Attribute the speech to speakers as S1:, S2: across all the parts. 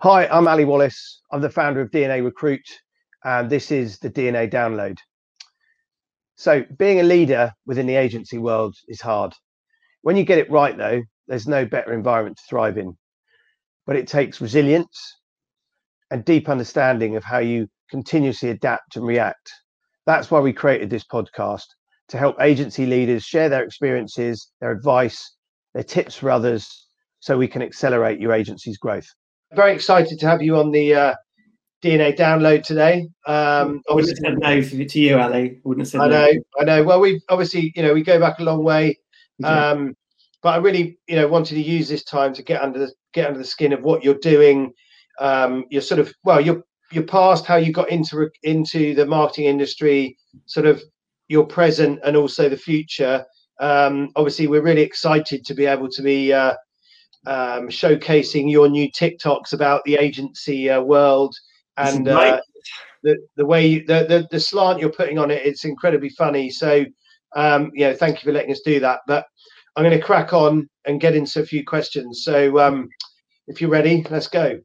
S1: Hi, I'm Ali Wallace. I'm the founder of DNA Recruit, and this is the DNA Download. So, being a leader within the agency world is hard. When you get it right, though, there's no better environment to thrive in. But it takes resilience and deep understanding of how you continuously adapt and react. That's why we created this podcast to help agency leaders share their experiences, their advice, their tips for others, so we can accelerate your agency's growth. Very excited to have you on the uh, DNA download today.
S2: Um, I wouldn't have said no to you, Ali. I wouldn't have said
S1: I
S2: no.
S1: know, I know. Well, we obviously, you know, we go back a long way. Um, but I really, you know, wanted to use this time to get under the get under the skin of what you're doing. Um, you're sort of well, your your past, how you got into into the marketing industry, sort of your present, and also the future. Um, obviously, we're really excited to be able to be uh, um, showcasing your new TikToks about the agency uh, world and uh, the the way you, the, the the slant you're putting on it. It's incredibly funny. So, um, you know, thank you for letting us do that. But I'm going to crack on and get into a few questions. So, um, if you're ready, let's go.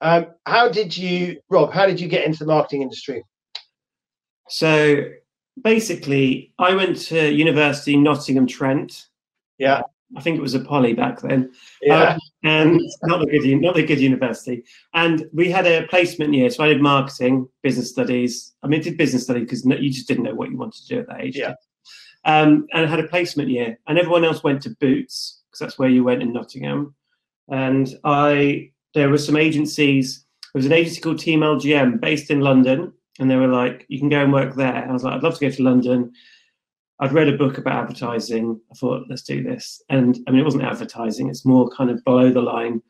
S1: Um, how did you, Rob? How did you get into the marketing industry?
S2: So basically, I went to university Nottingham Trent.
S1: Yeah.
S2: I think it was a poly back then.
S1: Yeah.
S2: Um, and not the good, not the good university. And we had a placement year, so I did marketing, business studies. I mean, I did business studies because you just didn't know what you wanted to do at that age.
S1: Yeah.
S2: Um, and I had a placement year, and everyone else went to Boots because that's where you went in Nottingham. And I, there were some agencies. There was an agency called Team LGM based in London, and they were like, "You can go and work there." And I was like, "I'd love to go to London." I'd read a book about advertising. I thought, let's do this. And I mean, it wasn't advertising; it's more kind of below the line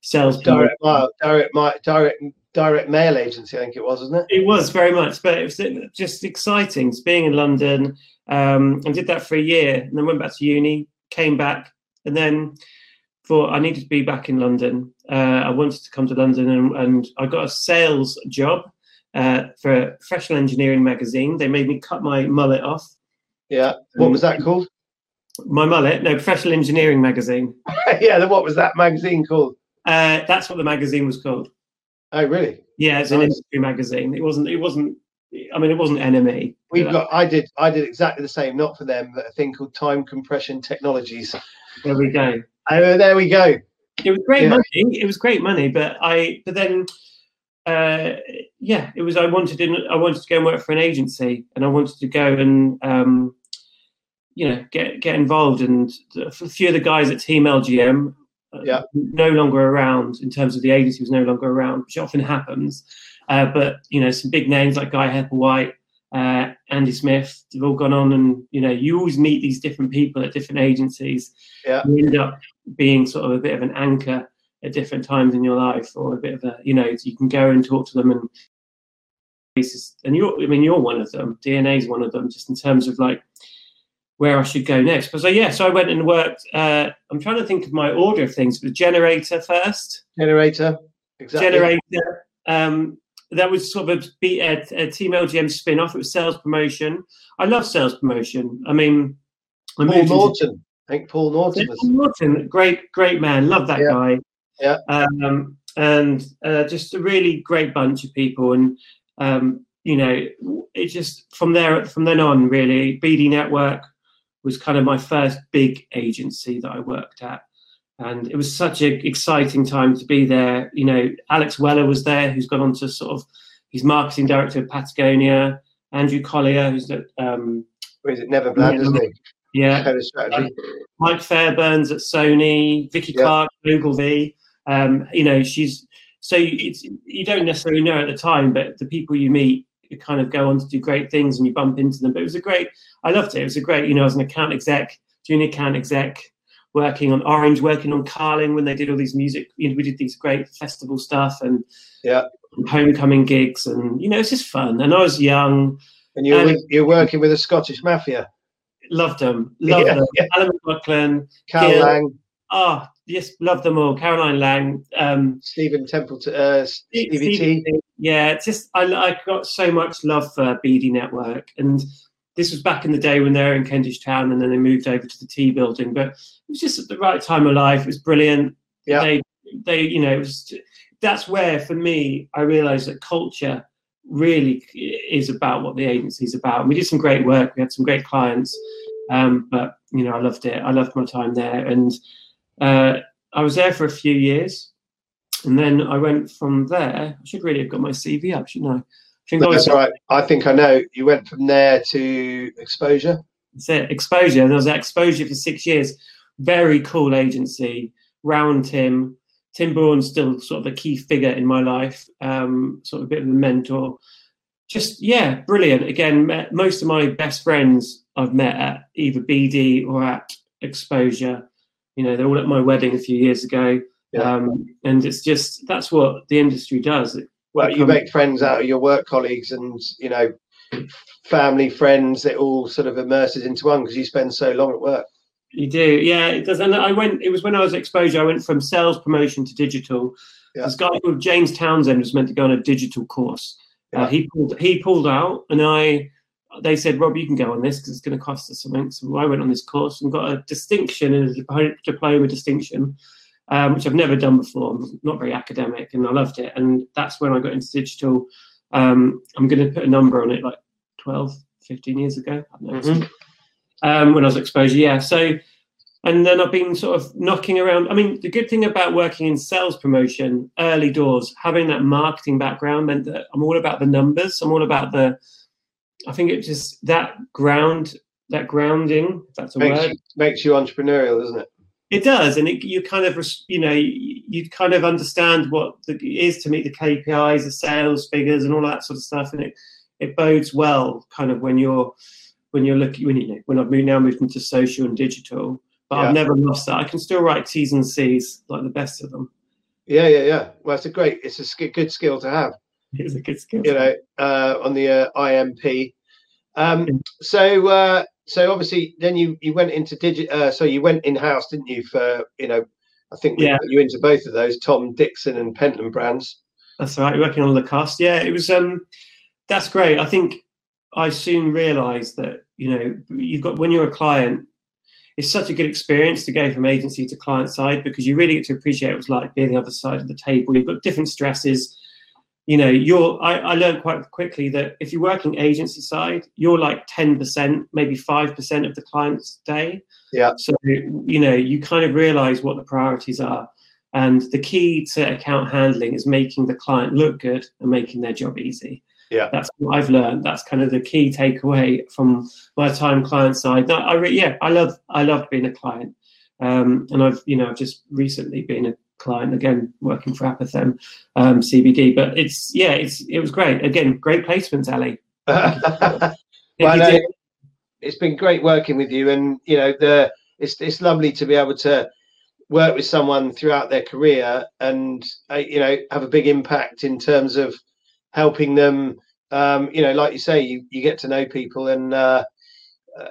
S2: sales.
S1: Direct mail, direct, direct, direct mail agency. I think it was, wasn't it?
S2: It was very much, but it was just exciting. being in London, um, and did that for a year, and then went back to uni, came back, and then thought I needed to be back in London. Uh, I wanted to come to London, and, and I got a sales job uh, for a professional engineering magazine. They made me cut my mullet off
S1: yeah. What was that called?
S2: My mullet. No, Professional Engineering Magazine.
S1: yeah. Then what was that magazine called?
S2: Uh, that's what the magazine was called.
S1: Oh, really?
S2: Yeah, it's nice. an industry magazine. It wasn't. It wasn't. I mean, it wasn't NME.
S1: We've got. I did. I did exactly the same. Not for them, but a thing called Time Compression Technologies.
S2: There we go.
S1: Oh, there we go.
S2: It was great yeah. money. It was great money, but I. But then uh, yeah, it was. I wanted to. I wanted to go and work for an agency, and I wanted to go and um, you know get get involved. And a few of the guys at Team LGM,
S1: uh, yeah,
S2: no longer around in terms of the agency was no longer around, which often happens. Uh, but you know, some big names like Guy Hepplewhite, uh, Andy Smith, they've all gone on, and you know, you always meet these different people at different agencies.
S1: Yeah,
S2: you end up being sort of a bit of an anchor at different times in your life, or a bit of a, you know, you can go and talk to them and and you're, I mean, you're one of them. DNA is one of them, just in terms of like where I should go next. But so yeah, so I went and worked. Uh, I'm trying to think of my order of things. The generator first.
S1: Generator. Exactly.
S2: Generator. Um, that was sort of a, a, a Team LGM spin off. It was sales promotion. I love sales promotion. I mean,
S1: I Paul Norton. I think Paul Norton.
S2: Paul Norton, great, great man. Love that
S1: yeah.
S2: guy.
S1: Yeah.
S2: Um, and uh, just a really great bunch of people. And um, you know, it just from there from then on, really, BD Network was kind of my first big agency that I worked at. And it was such an exciting time to be there. You know, Alex Weller was there, who's gone on to sort of, he's marketing director of Patagonia. Andrew Collier, who's at, um,
S1: where is it, Neverland, isn't he?
S2: Yeah. Mike Fairburns at Sony, Vicky yeah. Clark, Ogilvy. Um, you know, she's so it's you don't necessarily know at the time, but the people you meet you kind of go on to do great things and you bump into them. But it was a great, I loved it. It was a great, you know, as an account exec, junior account exec, working on Orange, working on Carling when they did all these music. You know, we did these great festival stuff and
S1: yeah,
S2: homecoming gigs, and you know, it's just fun. And I was young.
S1: And you're and, you're working with a Scottish mafia.
S2: Loved them, loved yeah, them. Yeah. Alan McLaughlin,
S1: Cal Lang.
S2: Oh, yes, love them all. Caroline Lang, um,
S1: Stephen Templeton, uh, Stevie T.
S2: Yeah, it's just I, I got so much love for BD Network, and this was back in the day when they were in Kentish Town, and then they moved over to the Tea building. But it was just at the right time of life. It was brilliant.
S1: Yeah,
S2: they, they, you know, it was that's where for me I realized that culture really is about what the agency is about. And we did some great work. We had some great clients, um, but you know I loved it. I loved my time there, and uh, I was there for a few years, and then I went from there. I should really have got my CV up, shouldn't I? I
S1: think no, that's right. I think I know. You went from there to Exposure.
S2: That's it, Exposure. And I was at Exposure for six years. Very cool agency. Round Tim. Tim Brown's still sort of a key figure in my life, um, sort of a bit of a mentor. Just, yeah, brilliant. Again, met, most of my best friends I've met at either BD or at Exposure. You know, they're all at my wedding a few years ago. Yeah. Um, and it's just, that's what the industry does. It
S1: well, you make friends out of your work colleagues and, you know, family, friends, it all sort of immerses into one because you spend so long at work.
S2: You do, yeah, it does. And I went. It was when I was exposure. I went from sales promotion to digital. Yeah. This guy called James Townsend was meant to go on a digital course. Uh, yeah. Uh, he pulled. He pulled out, and I. They said, Rob, you can go on this because it's going to cost us something. So I went on this course and got a distinction and a diploma distinction, um, which I've never done before. I'm not very academic, and I loved it. And that's when I got into digital. Um, I'm going to put a number on it, like 12, 15 years ago. Mm-hmm um, when I was exposure. Yeah. So, and then I've been sort of knocking around. I mean, the good thing about working in sales promotion, early doors, having that marketing background meant that I'm all about the numbers. I'm all about the. I think it just that ground, that grounding. that's a
S1: makes
S2: word.
S1: You, makes you entrepreneurial, doesn't it?
S2: It does, and it, you kind of, you know, you, you kind of understand what the, it is to meet the KPIs, the sales figures, and all that sort of stuff, and it it bodes well, kind of when you're when you're looking when you know when I've moved now moved into social and digital, but yeah. I've never lost that. I can still write T's and C's like the best of them.
S1: Yeah, yeah, yeah. Well, it's a great, it's a good skill to have.
S2: It's a good skill.
S1: You know, uh, on the uh, IMP. Um, so, uh, so obviously, then you you went into digit. Uh, so you went in house, didn't you? For you know, I think we yeah. put you into both of those, Tom Dixon and Pentland brands.
S2: That's right. Working on the cost. Yeah, it was. Um, that's great. I think I soon realised that you know you've got when you're a client, it's such a good experience to go from agency to client side because you really get to appreciate what it's like being the other side of the table. You've got different stresses. You know, you're. I, I learned quite quickly that if you're working agency side, you're like ten percent, maybe five percent of the client's day.
S1: Yeah.
S2: So you know, you kind of realise what the priorities are. And the key to account handling is making the client look good and making their job easy.
S1: Yeah,
S2: that's what I've learned. That's kind of the key takeaway from my time client side. No, I re- yeah, I love I love being a client, um, and I've you know I've just recently been a client again working for Apothem um, CBD. But it's yeah, it's it was great. Again, great placements, Ali.
S1: well, no, it's been great working with you, and you know the it's it's lovely to be able to work with someone throughout their career and uh, you know have a big impact in terms of helping them. Um, you know, like you say, you, you get to know people, and uh, uh,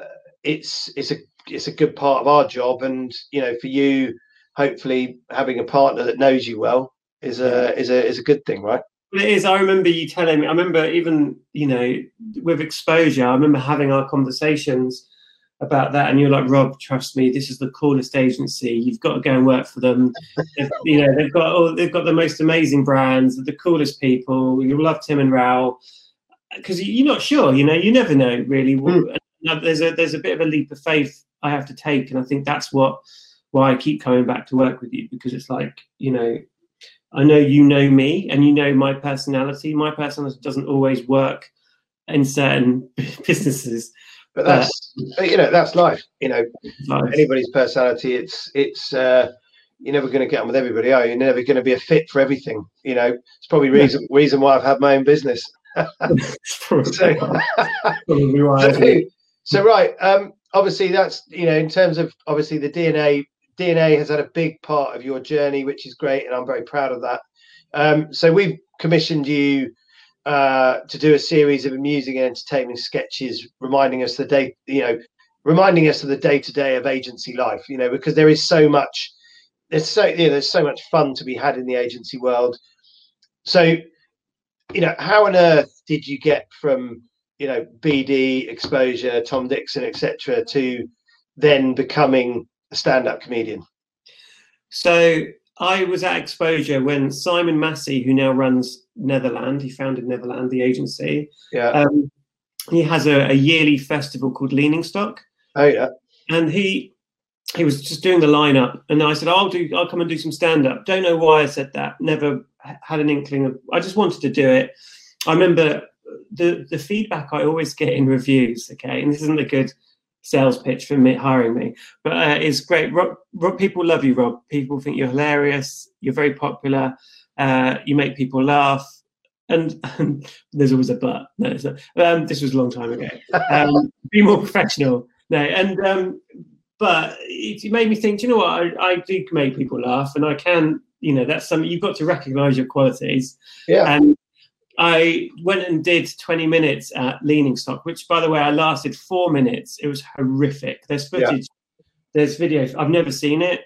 S1: it's it's a it's a good part of our job. And you know, for you, hopefully having a partner that knows you well is a is a is a good thing, right?
S2: It is. I remember you telling me. I remember even you know with exposure. I remember having our conversations about that, and you're like, Rob, trust me, this is the coolest agency. You've got to go and work for them. you know, they've got oh, they've got the most amazing brands, the coolest people. You'll love Tim and Raoul because you're not sure. You know, you never know really. Mm. There's a there's a bit of a leap of faith I have to take, and I think that's what why I keep coming back to work with you because it's like you know. I know you know me and you know my personality. My personality doesn't always work in certain businesses
S1: but that's uh, you know that's life. You know, life. anybody's personality. It's it's uh, you're never going to get on with everybody, are you? You're never going to be a fit for everything. You know, it's probably reason yeah. reason why I've had my own business. so, so, so, right, um, obviously that's you know in terms of obviously the DNA DNA has had a big part of your journey, which is great, and I'm very proud of that. Um, so we've commissioned you uh, to do a series of amusing and entertaining sketches, reminding us the day, you know, reminding us of the day to day of agency life. You know, because there is so much, there's so you know, there's so much fun to be had in the agency world. So, you know, how on earth did you get from you know BD exposure, Tom Dixon, etc., to then becoming a stand-up comedian?
S2: So I was at Exposure when Simon Massey, who now runs Netherland, he founded Netherland, the agency.
S1: Yeah.
S2: Um, he has a, a yearly festival called Leaning Stock,
S1: oh yeah.
S2: and he he was just doing the lineup, and I said, "I'll do. I'll come and do some stand up." Don't know why I said that. Never had an inkling of. I just wanted to do it. I remember the the feedback I always get in reviews. Okay, and this isn't a good sales pitch for me hiring me, but uh, it's great. Rob, Rob, people love you, Rob. People think you're hilarious. You're very popular. Uh, you make people laugh. And, and there's always a but. No, it's not. Um, this was a long time ago. Um, be more professional. No, and um, but it, it made me think. Do you know what? I, I do make people laugh, and I can. You know, that's something you've got to recognise your qualities.
S1: Yeah.
S2: And I went and did 20 minutes at Leaning Stock, which, by the way, I lasted four minutes. It was horrific. There's
S1: Yeah.
S2: footage, there's video. I've never seen it,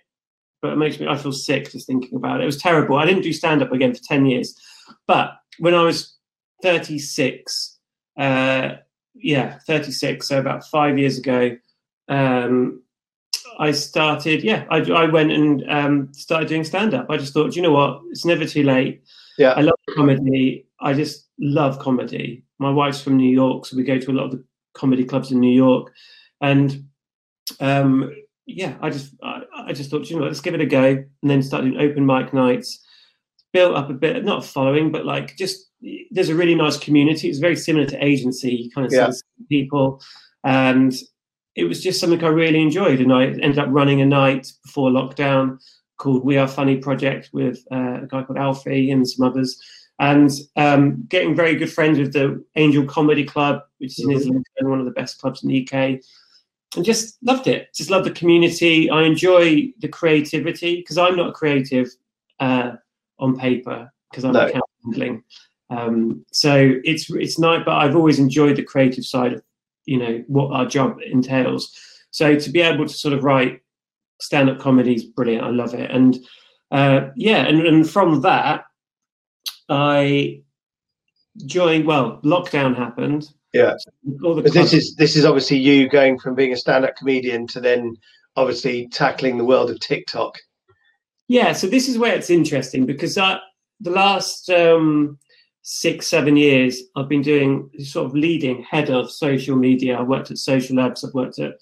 S2: but it makes me, I feel sick just thinking about it. It was terrible. I didn't do stand up again for 10 years. But when I was 36, uh, yeah, 36, so about five years ago, um, I started, yeah, I, I went and um, started doing stand up. I just thought, you know what? It's never too late.
S1: Yeah.
S2: I love comedy. I just love comedy. My wife's from New York, so we go to a lot of the comedy clubs in New York. And um, yeah, I just I, I just thought, you know let's give it a go. And then started doing open mic nights. Built up a bit, not a following, but like just there's a really nice community. It's very similar to agency. You kind of
S1: Yeah.
S2: people. And it was just something I really enjoyed. And I ended up running a night before lockdown called We Are Funny Project with uh, a guy called Alfie and some others. And um, getting very good friends with the Angel Comedy Club, which is in
S1: Mhm.
S2: Islington, one of the best clubs in the UK. And just loved it. Just love the community. I enjoy the creativity because I'm not creative uh, on paper because I'm
S1: No.
S2: account handling. Um, so it's it's nice, but I've always enjoyed the creative side of you know what our job entails. So to be able to sort of write stand-up comedy is brilliant. I love it, and uh, yeah, and, and from that, I joined. Well, lockdown happened.
S1: Yeah.
S2: All the
S1: But this is this is obviously you going from being a stand-up comedian to then obviously tackling the world of TikTok.
S2: Yeah, so this is where it's interesting because I, the last um, six, seven years, I've been doing sort of leading head of social media. I've worked at Social Labs. I've worked at,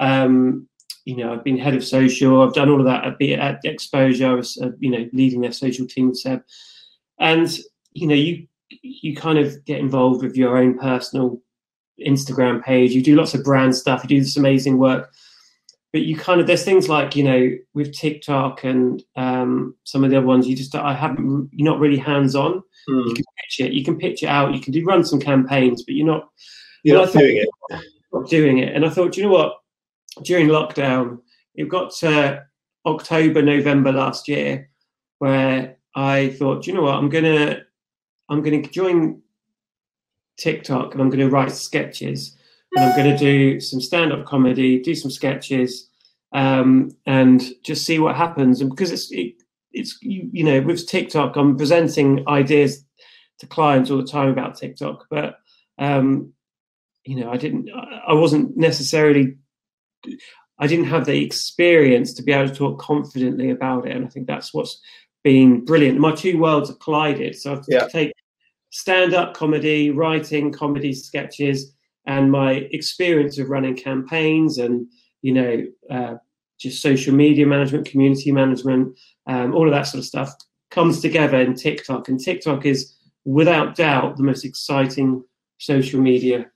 S2: um, you know, I've been head of social. I've done all of that at, be at Exposure. I was, uh, you know, leading their social team Seb. And, you know, you you kind of get involved with your own personal Instagram page. You do lots of brand stuff. You do this amazing work but you kind of there's things like you know with TikTok and um, some of the other ones you just I haven't you're not really hands on.
S1: Mm.
S2: You can pitch it, you can pitch it out, you can do run some campaigns, but you're not
S1: You're not doing it.
S2: not doing it. And I thought, you know what? During lockdown, it got to October, November last year, where I thought, you know what? I'm gonna I'm gonna join TikTok and I'm gonna write sketches and I'm gonna do some stand-up comedy, do some sketches, um, and just see what happens. And because it's it, it's you, you know with TikTok, I'm presenting ideas to clients all the time about TikTok, but um, you know, I didn't, I- I wasn't necessarily, I didn't have the experience to be able to talk confidently about it. And I think that's what's been brilliant. My two worlds have collided. So I've
S1: Yeah.
S2: take stand up comedy, writing comedy sketches, and my experience of running campaigns and, you know, uh, just social media management, community management, um, all of that sort of stuff comes together in TikTok. And TikTok is without doubt the most exciting social media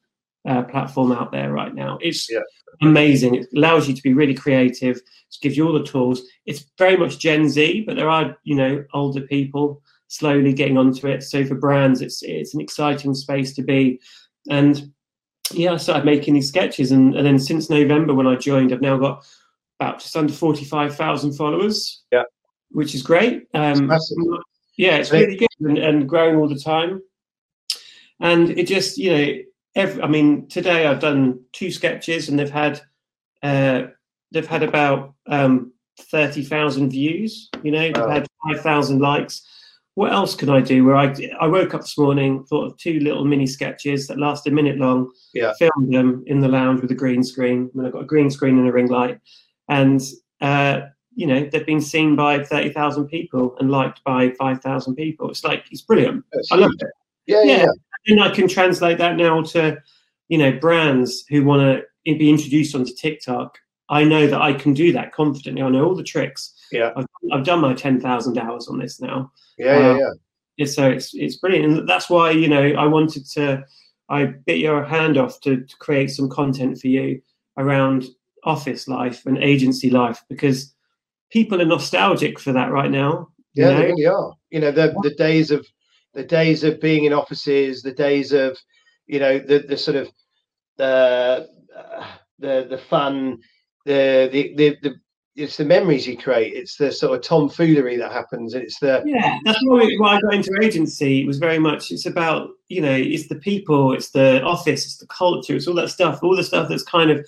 S2: uh, platform out there right now. It's
S1: Yeah.
S2: amazing. It allows you to be really creative. It gives you all the tools. It's very much Gen Z, but there are you know older people slowly getting onto it. So for brands, it's it's an exciting space to be. And yeah, I started making these sketches, and, and then since November when I joined, I've now got about just under forty five thousand followers.
S1: Yeah.
S2: which is great. Um, yeah, it's really good and, and growing all the time. And it just, you know, every, I mean, today I've done two sketches and they've had, uh, they've had about um, thirty thousand views. You know, they've had five thousand likes. What else can I do? Where I I woke up this morning, thought of two little mini sketches that last a minute long.
S1: Yeah.
S2: Filmed them in the lounge with a green screen. I mean, I've got a green screen and a ring light, and uh, you know they've been seen by thirty thousand people and liked by five thousand people. It's like it's brilliant.
S1: That's
S2: I love
S1: it. Yeah, yeah,
S2: Yeah. And I can translate that now to, you know, brands who want to be introduced onto TikTok. I know that I can do that confidently. I know all the tricks.
S1: Yeah.
S2: I've, I've done my ten thousand hours on this now.
S1: yeah, yeah,
S2: Wow.
S1: yeah.
S2: It's, so it's it's brilliant, and that's why you know I wanted to. I bit your hand off to, to create some content for you around office life and agency life because people are nostalgic for that right now. you
S1: Yeah,
S2: know?
S1: they really are. You know, the the days of the days of being in offices, the days of, you know, the the sort of the uh, the the fun, the the the, the it's the memories you create. It's the sort of tomfoolery that happens. It's the
S2: Yeah, that's why, why I got into agency. It was very much it's about you know it's the people, it's the office, it's the culture, it's all that stuff, all the stuff that's kind of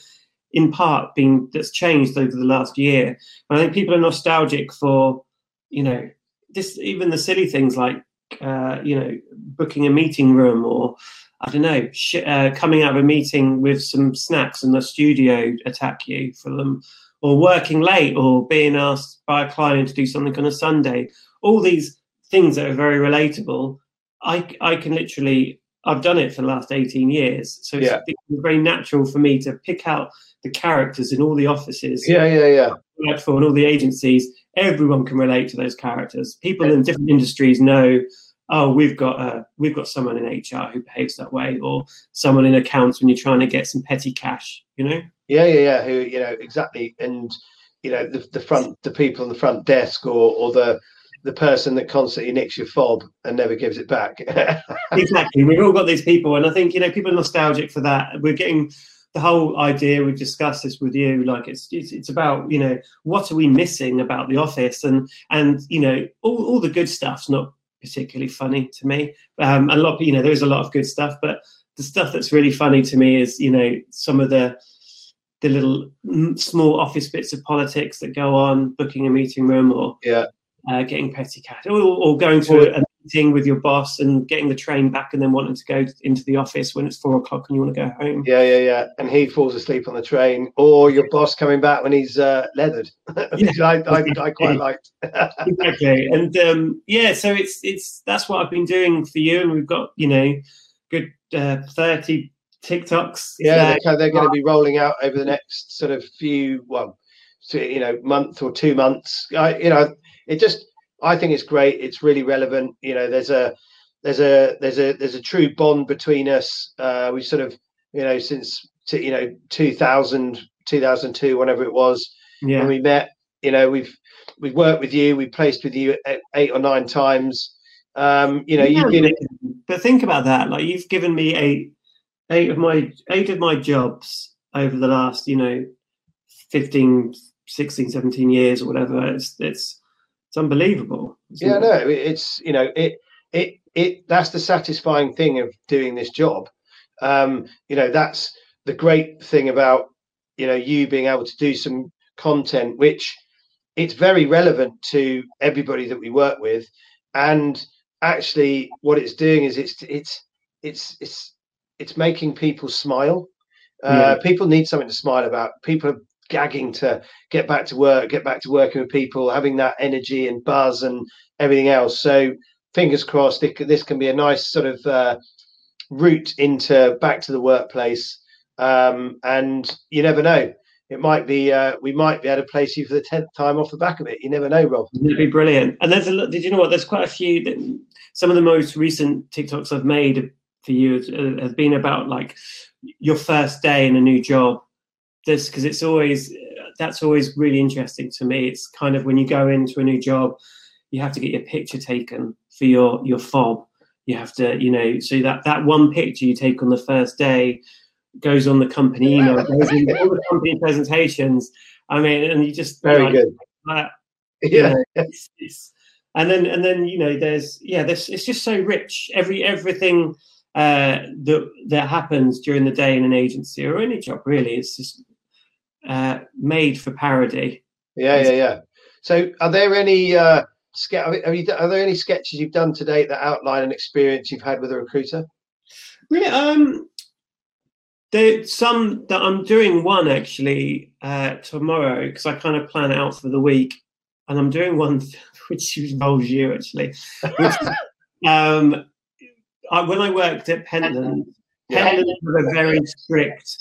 S2: in part been that's changed over the last year. And I think people are nostalgic for you know this even the silly things like uh, you know booking a meeting room or I don't know sh- uh, coming out of a meeting with some snacks and the studio attack you for them or working late or being asked by a client to do something on a Sunday all these things that are very relatable i i can literally i've done it for the last 18 years so it's
S1: Yeah.
S2: very natural for me to pick out the characters in all the offices
S1: yeah, yeah, yeah.
S2: For and all the agencies everyone can relate to those characters people in different industries know oh we've got uh, we've got someone in hr who behaves that way or someone in accounts when you're trying to get some petty cash you know
S1: Yeah, yeah, yeah. Who you know exactly, and you know the the front, the people on the front desk, or or the the person that constantly nicks your fob and never gives it back.
S2: exactly. We've all got these people, and I think you know people are nostalgic for that. We're getting the whole idea. We've discussed this with you. Like it's it's, it's about you know what are we missing about the office, and and you know all, all the good stuff's not particularly funny to me. Um, a lot, you know, there is a lot of good stuff, but the stuff that's really funny to me is you know some of the the little mm, small office bits of politics that go on, booking a meeting room or
S1: yeah,
S2: uh, getting petty cash, or, or going to a meeting with your boss and getting the train back, and then wanting to go into the office when it's four o'clock and you want to go home.
S1: yeah, yeah, yeah. And he falls asleep on the train, or your boss coming back when he's uh, leathered, which I, I I quite liked.
S2: exactly, and um, yeah, so it's it's that's what I've been doing for you, and we've got you know good uh, thirty TikToks.
S1: Yeah, they're, they're going to be rolling out over the next sort of few, well, you know, month or two months. I, you know, it just, I think it's great. It's really relevant. You know, there's a, there's a, there's a, there's a true bond between us. Uh, we sort of, you know, since you know 2000, 2002, whenever it was
S2: yeah,
S1: when we met. You know, we've we've worked with you. We've placed with you eight, eight or nine times. Um, you know,
S2: Yeah,
S1: you've been
S2: but think about that. Like you've given me eight, eight of my eight of my jobs over the last, you know, 15, 16, 17 years or whatever. It's it's it's unbelievable.
S1: yeah no it's you know it it it that's the satisfying thing of doing this job. Um you know that's the great thing about you know you being able to do some content which it's very relevant to everybody that we work with. And actually what it's doing is it's it's it's it's it's making people smile. Uh, people need something to smile about. People are gagging to get back to work get back to working with people having that energy and buzz and everything else so fingers crossed this can be a nice sort of uh, route into back to the workplace um, and you never know it might be uh, we might be able to place you for the 10th time off the back of it you never know rob
S2: That'd be brilliant. And there's a. Did you know what? There's quite a few. That, some of the most recent TikToks I've made for you uh, have been about like your first day in a new job. This because it's always that's always really interesting to me. It's kind of when you go into a new job, you have to get your picture taken for your your fob. You have to, you know, so that that one picture you take on the first day goes on the company email, goes in all the company presentations. I mean, and you just
S1: very
S2: like,
S1: good
S2: that
S1: yeah
S2: it's, it's, and then and then you know there's yeah there's it's just so rich every everything uh that that happens during the day in an agency or any job really it's just uh made for parody
S1: Yeah, yeah, yeah. So, are there any uh, ske- have you, are there any sketches you've done to date that outline an experience you've had with a recruiter?
S2: yeah um There's some that I'm doing one actually uh, tomorrow because I kind of plan it out for the week, and I'm doing one which involves you actually. Which, um, I, when I worked at Pentland, Pentland yeah. a very strict.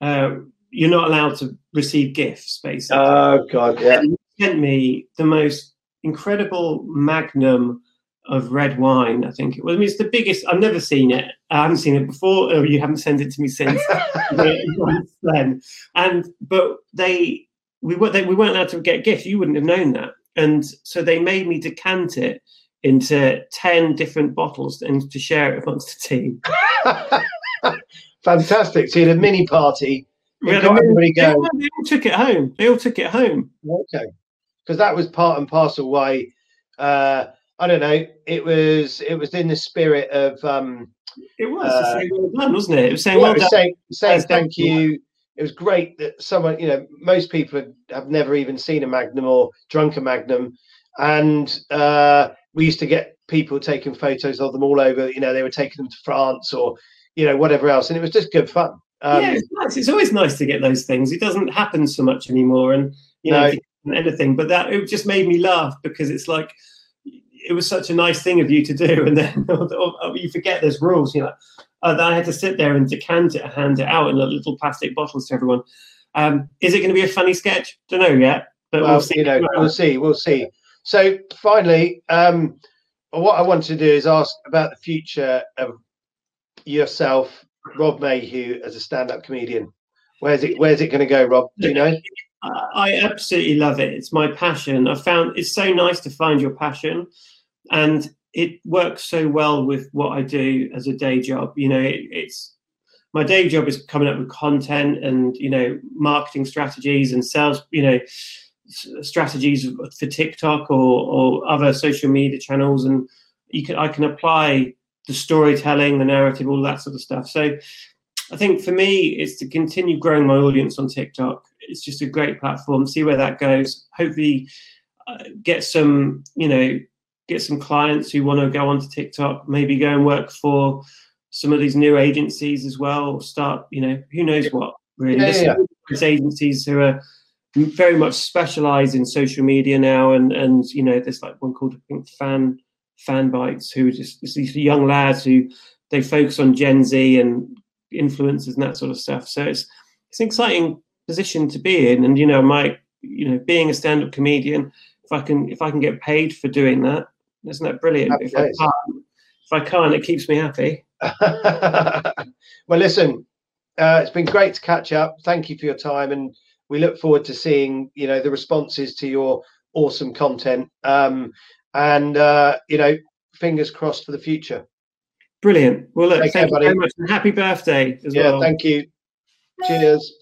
S2: Uh, you're not allowed to receive gifts, basically.
S1: Oh God, yeah. And
S2: he sent me the most incredible magnum of red wine. I think it was. I mean, it's the biggest. I've never seen it. I haven't seen it before, or you haven't sent it to me since. then, and but they we were they, we weren't allowed to get gifts. You wouldn't have known that, and so they made me decant it into ten different bottles and to share it amongst the team.
S1: Fantastic! So you had a mini party.
S2: We had a mini, they, all, they all took it home. They all took it home.
S1: Okay, because that was part and parcel why. Uh, I don't know. It was it was in the spirit of. Um,
S2: it was uh, saying well done, wasn't it? It was saying well,
S1: well saying, saying thank you. It was great that someone, you know, most people have never even seen a Magnum or drunk a Magnum, and uh, we used to get people taking photos of them all over. You know, they were taking them to France or, you know, whatever else, and it was just good fun.
S2: Um, yeah, it's nice. It's always nice to get those things. It doesn't happen so much anymore, and you know, no. anything. But that it just made me laugh because it's like it was such a nice thing of you to do, and then you forget there's rules. You know, uh, I had to sit there and decant it, and hand it out in little plastic bottles to everyone. Um, is it going to be a funny sketch? Don't know yet, but well, we'll see.
S1: You know, we'll see. We'll see. So finally, um, what I want to do is ask about the future of yourself, Rob Mayhew, as a stand-up comedian. Where's it? Where's it going to go, Rob? Do you know?
S2: I absolutely love it. It's my passion. I found it's so nice to find your passion, and it works so well with what I do as a day job. You know, it, it's my day job is coming up with content and you know marketing strategies and sales. You know, strategies for TikTok or, or other social media channels, and you can I can apply the storytelling, the narrative, all that sort of stuff. So I think for me, it's to continue growing my audience on TikTok. It's just a great platform. See where that goes. Hopefully, uh, get some, you know, get some clients who want to go onto TikTok. Maybe go and work for some of these new agencies as well. Start, you know, who knows what really. Yeah, There's yeah. agencies who are very much specialized in social media now, and and you know, there's like one called I think Fan Fanbytes, who are just these young lads who they focus on Gen Z and influencers and that sort of stuff. So it's it's an exciting position to be in. And you know, my you know, being a stand-up comedian, if I can if I can get paid for doing that, isn't that brilliant? If I, can't, if I can't, it keeps me happy.
S1: well, listen, uh, it's been great to catch up. Thank you for your time, and we look forward to seeing you know the responses to your awesome content. Um, and uh, you know, fingers crossed for the future.
S2: Brilliant. Well, look, Take thank care, you very much and happy birthday as
S1: yeah,
S2: well.
S1: thank you. Cheers.